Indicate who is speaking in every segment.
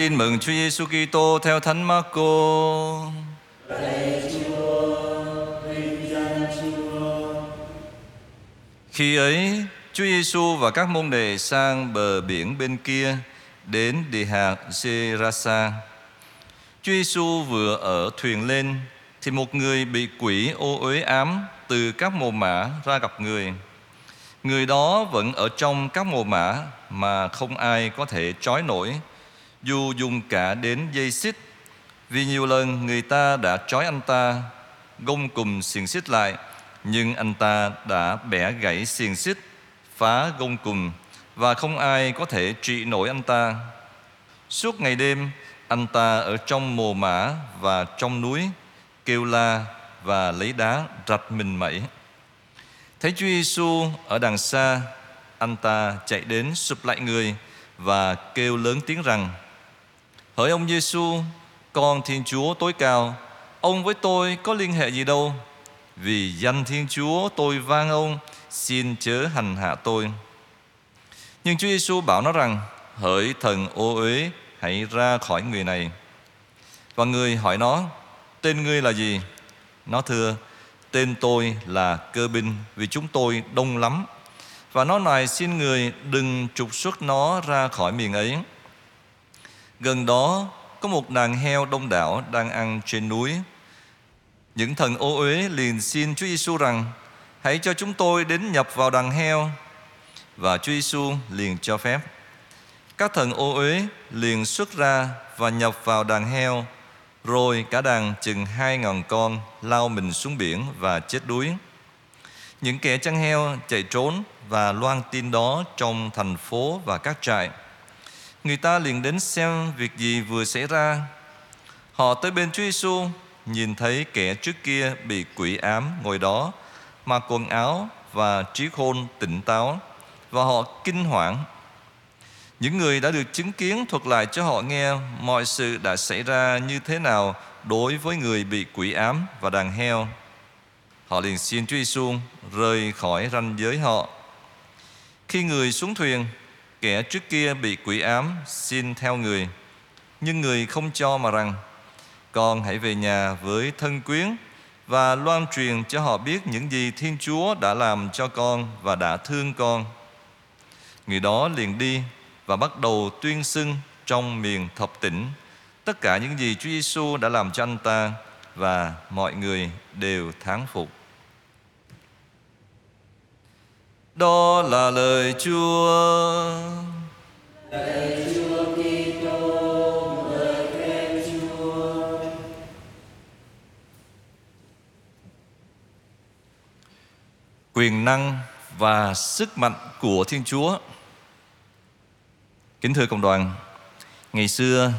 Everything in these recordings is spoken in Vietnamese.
Speaker 1: Tin mừng Chúa Giêsu Kitô theo Thánh Marco. Khi ấy, Chúa Giêsu và các môn đệ sang bờ biển bên kia đến địa hạt Gerasa. Chúa Giêsu vừa ở thuyền lên thì một người bị quỷ ô uế ám từ các mồ mả ra gặp người. Người đó vẫn ở trong các mồ mả mà không ai có thể trói nổi dù dùng cả đến dây xích vì nhiều lần người ta đã trói anh ta, gông cùm xiềng xích lại, nhưng anh ta đã bẻ gãy xiềng xích phá gông cùm, và không ai có thể trị nổi anh ta. Suốt ngày đêm, anh ta ở trong mồ mã và trong núi, kêu la và lấy đá rạch mình mẩy. Thấy Chúa Giêsu ở đằng xa, anh ta chạy đến sụp lại người và kêu lớn tiếng rằng Hỡi ông Giêsu, con Thiên Chúa tối cao, ông với tôi có liên hệ gì đâu? Vì danh Thiên Chúa tôi van ông, xin chớ hành hạ tôi. Nhưng Chúa Giêsu bảo nó rằng, hỡi thần ô uế, hãy ra khỏi người này. Và người hỏi nó, tên ngươi là gì? Nó thưa, tên tôi là cơ binh vì chúng tôi đông lắm. Và nó này xin người đừng trục xuất nó ra khỏi miền ấy. Gần đó có một đàn heo đông đảo đang ăn trên núi. Những thần ô uế liền xin Chúa Giêsu rằng hãy cho chúng tôi đến nhập vào đàn heo. Và Chúa Giêsu liền cho phép. Các thần ô uế liền xuất ra và nhập vào đàn heo, rồi cả đàn chừng hai ngàn con lao mình xuống biển và chết đuối. Những kẻ chăn heo chạy trốn và loan tin đó trong thành phố và các trại. Người ta liền đến xem việc gì vừa xảy ra. Họ tới bên Chúa Giêsu nhìn thấy kẻ trước kia bị quỷ ám ngồi đó, mặc quần áo và trí khôn tỉnh táo và họ kinh hoảng. Những người đã được chứng kiến thuật lại cho họ nghe mọi sự đã xảy ra như thế nào đối với người bị quỷ ám và đàn heo. Họ liền xin Chúa Giêsu rời khỏi ranh giới họ. Khi người xuống thuyền, Kẻ trước kia bị quỷ ám, xin theo người. Nhưng người không cho mà rằng, Con hãy về nhà với thân quyến Và loan truyền cho họ biết những gì Thiên Chúa đã làm cho con Và đã thương con. Người đó liền đi Và bắt đầu tuyên xưng trong miền thập tỉnh Tất cả những gì Chúa Giêsu đã làm cho anh ta Và mọi người đều thán phục. Đó là lời Chúa.
Speaker 2: Lời Chúa Kitô, lời khen Chúa.
Speaker 1: Quyền năng và sức mạnh của Thiên Chúa. Kính thưa cộng đoàn, ngày xưa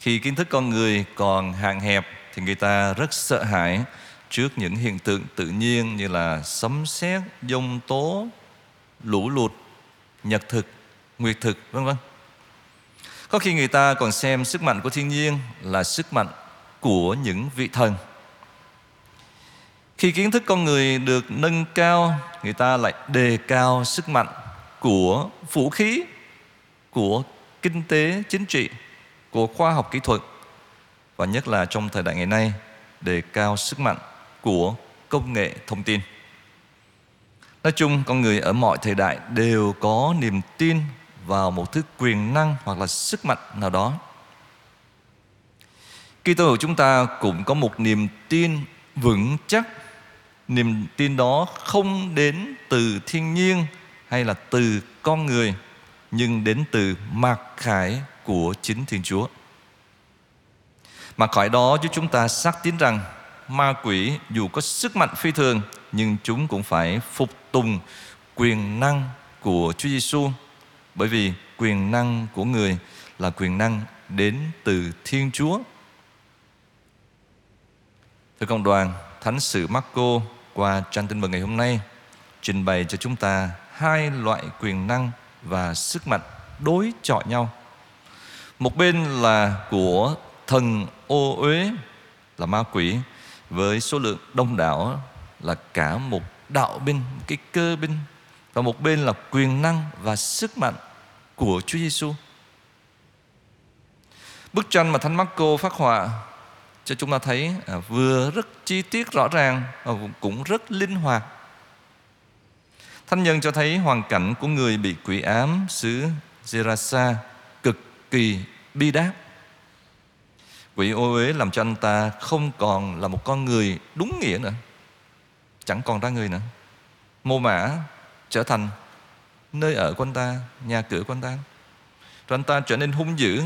Speaker 1: khi kiến thức con người còn hạn hẹp thì người ta rất sợ hãi trước những hiện tượng tự nhiên như là sấm sét, dông tố, lũ lụt, nhật thực, nguyệt thực, vân vân. Có khi người ta còn xem sức mạnh của thiên nhiên là sức mạnh của những vị thần. Khi kiến thức con người được nâng cao, người ta lại đề cao sức mạnh của vũ khí, của kinh tế, chính trị, của khoa học kỹ thuật và nhất là trong thời đại ngày nay đề cao sức mạnh của công nghệ thông tin. Nói chung, con người ở mọi thời đại đều có niềm tin vào một thứ quyền năng hoặc là sức mạnh nào đó. Khi tôi chúng ta cũng có một niềm tin vững chắc. Niềm tin đó không đến từ thiên nhiên hay là từ con người, nhưng đến từ mặc khải của chính Thiên Chúa. Mặc khải đó giúp chúng ta xác tín rằng ma quỷ dù có sức mạnh phi thường nhưng chúng cũng phải phục tùng quyền năng của Chúa Giêsu bởi vì quyền năng của người là quyền năng đến từ Thiên Chúa. Thưa cộng đoàn, Thánh sử Marco qua trang tin mừng ngày hôm nay trình bày cho chúng ta hai loại quyền năng và sức mạnh đối chọi nhau. Một bên là của thần ô uế là ma quỷ với số lượng đông đảo là cả một đạo binh, một cái cơ binh và một bên là quyền năng và sức mạnh của Chúa Giêsu. Bức tranh mà Thánh Marco phát họa cho chúng ta thấy à, vừa rất chi tiết rõ ràng và cũng rất linh hoạt. Thánh nhân cho thấy hoàn cảnh của người bị quỷ ám xứ Gerasa cực kỳ bi đát. Quỷ ô uế làm cho anh ta không còn là một con người đúng nghĩa nữa. Chẳng còn ra người nữa. Mô mã trở thành nơi ở của anh ta, nhà cửa của anh ta. Rồi anh ta trở nên hung dữ,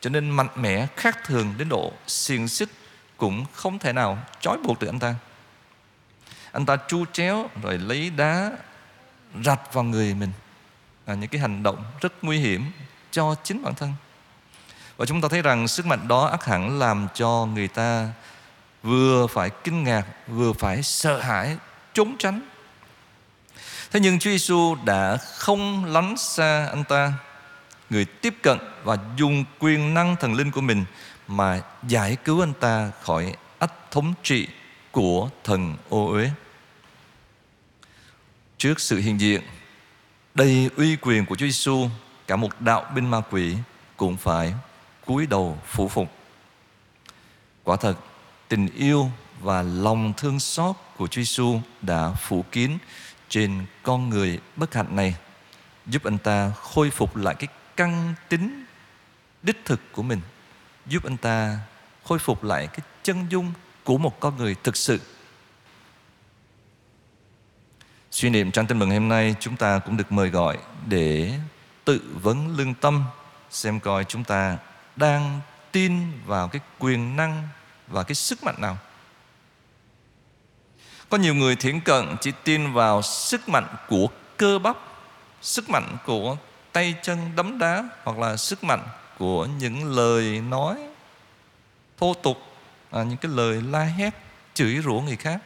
Speaker 1: trở nên mạnh mẽ, khác thường đến độ xiềng xích cũng không thể nào trói buộc được anh ta. Anh ta chu chéo rồi lấy đá rạch vào người mình. Là những cái hành động rất nguy hiểm cho chính bản thân. Và chúng ta thấy rằng sức mạnh đó ác hẳn làm cho người ta vừa phải kinh ngạc, vừa phải sợ hãi, trốn tránh. Thế nhưng Chúa Giêsu đã không lánh xa anh ta, người tiếp cận và dùng quyền năng thần linh của mình mà giải cứu anh ta khỏi ách thống trị của thần ô uế. Trước sự hiện diện đầy uy quyền của Chúa Giêsu, cả một đạo binh ma quỷ cũng phải cúi đầu phủ phục. Quả thật, tình yêu và lòng thương xót của Chúa Giêsu đã phủ kín trên con người bất hạnh này, giúp anh ta khôi phục lại cái căn tính đích thực của mình, giúp anh ta khôi phục lại cái chân dung của một con người thực sự. Suy niệm trang tin mừng hôm nay chúng ta cũng được mời gọi để tự vấn lương tâm xem coi chúng ta đang tin vào cái quyền năng và cái sức mạnh nào. Có nhiều người thiển cận chỉ tin vào sức mạnh của cơ bắp sức mạnh của tay chân đấm đá hoặc là sức mạnh của những lời nói thô tục à, những cái lời la hét chửi rủa người khác.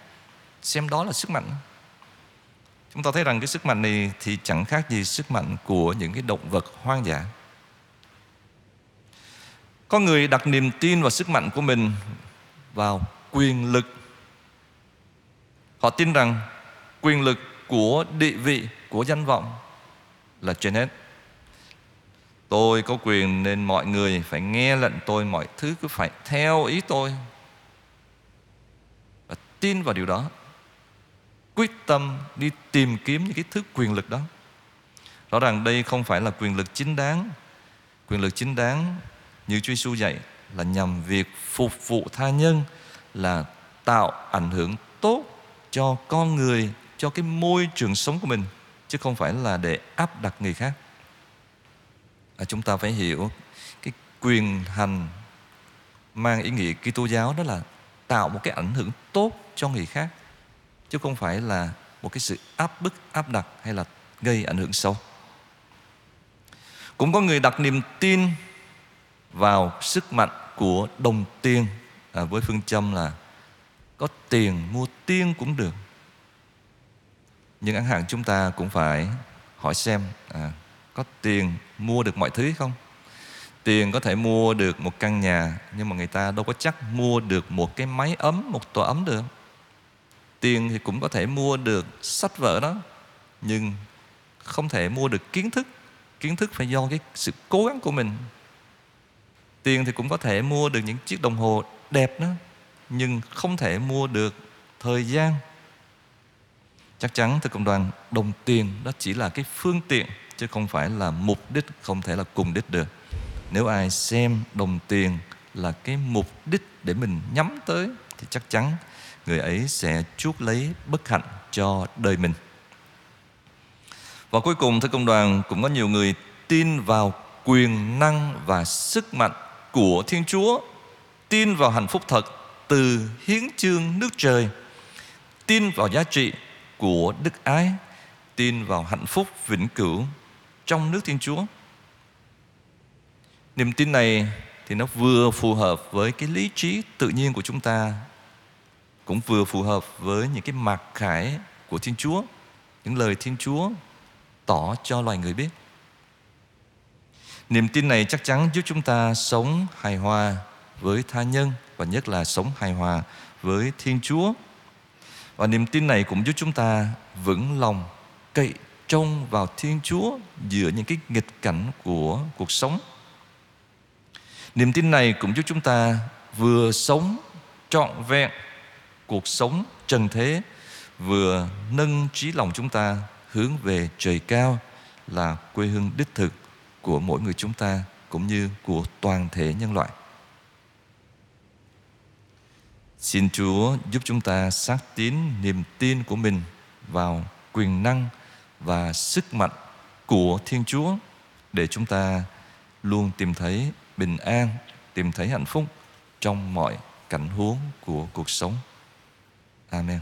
Speaker 1: Xem đó là sức mạnh. Chúng ta thấy rằng cái sức mạnh này thì chẳng khác gì sức mạnh của những cái động vật hoang dã có người đặt niềm tin và sức mạnh của mình vào quyền lực. Họ tin rằng quyền lực của địa vị, của danh vọng là trên hết. Tôi có quyền nên mọi người phải nghe lệnh tôi, mọi thứ cứ phải theo ý tôi. Và tin vào điều đó. Quyết tâm đi tìm kiếm những cái thứ quyền lực đó. Rõ ràng đây không phải là quyền lực chính đáng. Quyền lực chính đáng như Chúa Giêsu dạy là nhằm việc phục vụ tha nhân là tạo ảnh hưởng tốt cho con người cho cái môi trường sống của mình chứ không phải là để áp đặt người khác. À, chúng ta phải hiểu cái quyền hành mang ý nghĩa Kitô giáo đó là tạo một cái ảnh hưởng tốt cho người khác chứ không phải là một cái sự áp bức áp đặt hay là gây ảnh hưởng sâu cũng có người đặt niềm tin vào sức mạnh của đồng tiền. À, với phương châm là có tiền mua tiên cũng được. Nhưng ngân hàng chúng ta cũng phải hỏi xem à, có tiền mua được mọi thứ không? Tiền có thể mua được một căn nhà nhưng mà người ta đâu có chắc mua được một cái máy ấm một tổ ấm được. Tiền thì cũng có thể mua được sách vở đó nhưng không thể mua được kiến thức. Kiến thức phải do cái sự cố gắng của mình. Tiền thì cũng có thể mua được những chiếc đồng hồ đẹp đó, Nhưng không thể mua được thời gian. Chắc chắn thưa cộng đoàn Đồng tiền đó chỉ là cái phương tiện, Chứ không phải là mục đích, Không thể là cùng đích được. Nếu ai xem đồng tiền là cái mục đích để mình nhắm tới, Thì chắc chắn người ấy sẽ chuốc lấy bất hạnh cho đời mình. Và cuối cùng thưa công đoàn Cũng có nhiều người tin vào quyền năng và sức mạnh của Thiên Chúa, tin vào hạnh phúc thật từ hiến chương nước trời, tin vào giá trị của đức ái, tin vào hạnh phúc vĩnh cửu trong nước Thiên Chúa. Niềm tin này thì nó vừa phù hợp với cái lý trí tự nhiên của chúng ta cũng vừa phù hợp với những cái mặc khải của Thiên Chúa, những lời Thiên Chúa tỏ cho loài người biết. Niềm tin này chắc chắn giúp chúng ta sống hài hòa với tha nhân và nhất là sống hài hòa với Thiên Chúa. Và niềm tin này cũng giúp chúng ta vững lòng cậy trông vào Thiên Chúa giữa những cái nghịch cảnh của cuộc sống. Niềm tin này cũng giúp chúng ta vừa sống trọn vẹn cuộc sống trần thế, vừa nâng trí lòng chúng ta hướng về trời cao là quê hương đích thực của mỗi người chúng ta cũng như của toàn thể nhân loại. Xin Chúa giúp chúng ta xác tín niềm tin của mình vào quyền năng và sức mạnh của Thiên Chúa để chúng ta luôn tìm thấy bình an, tìm thấy hạnh phúc trong mọi cảnh huống của cuộc sống. Amen.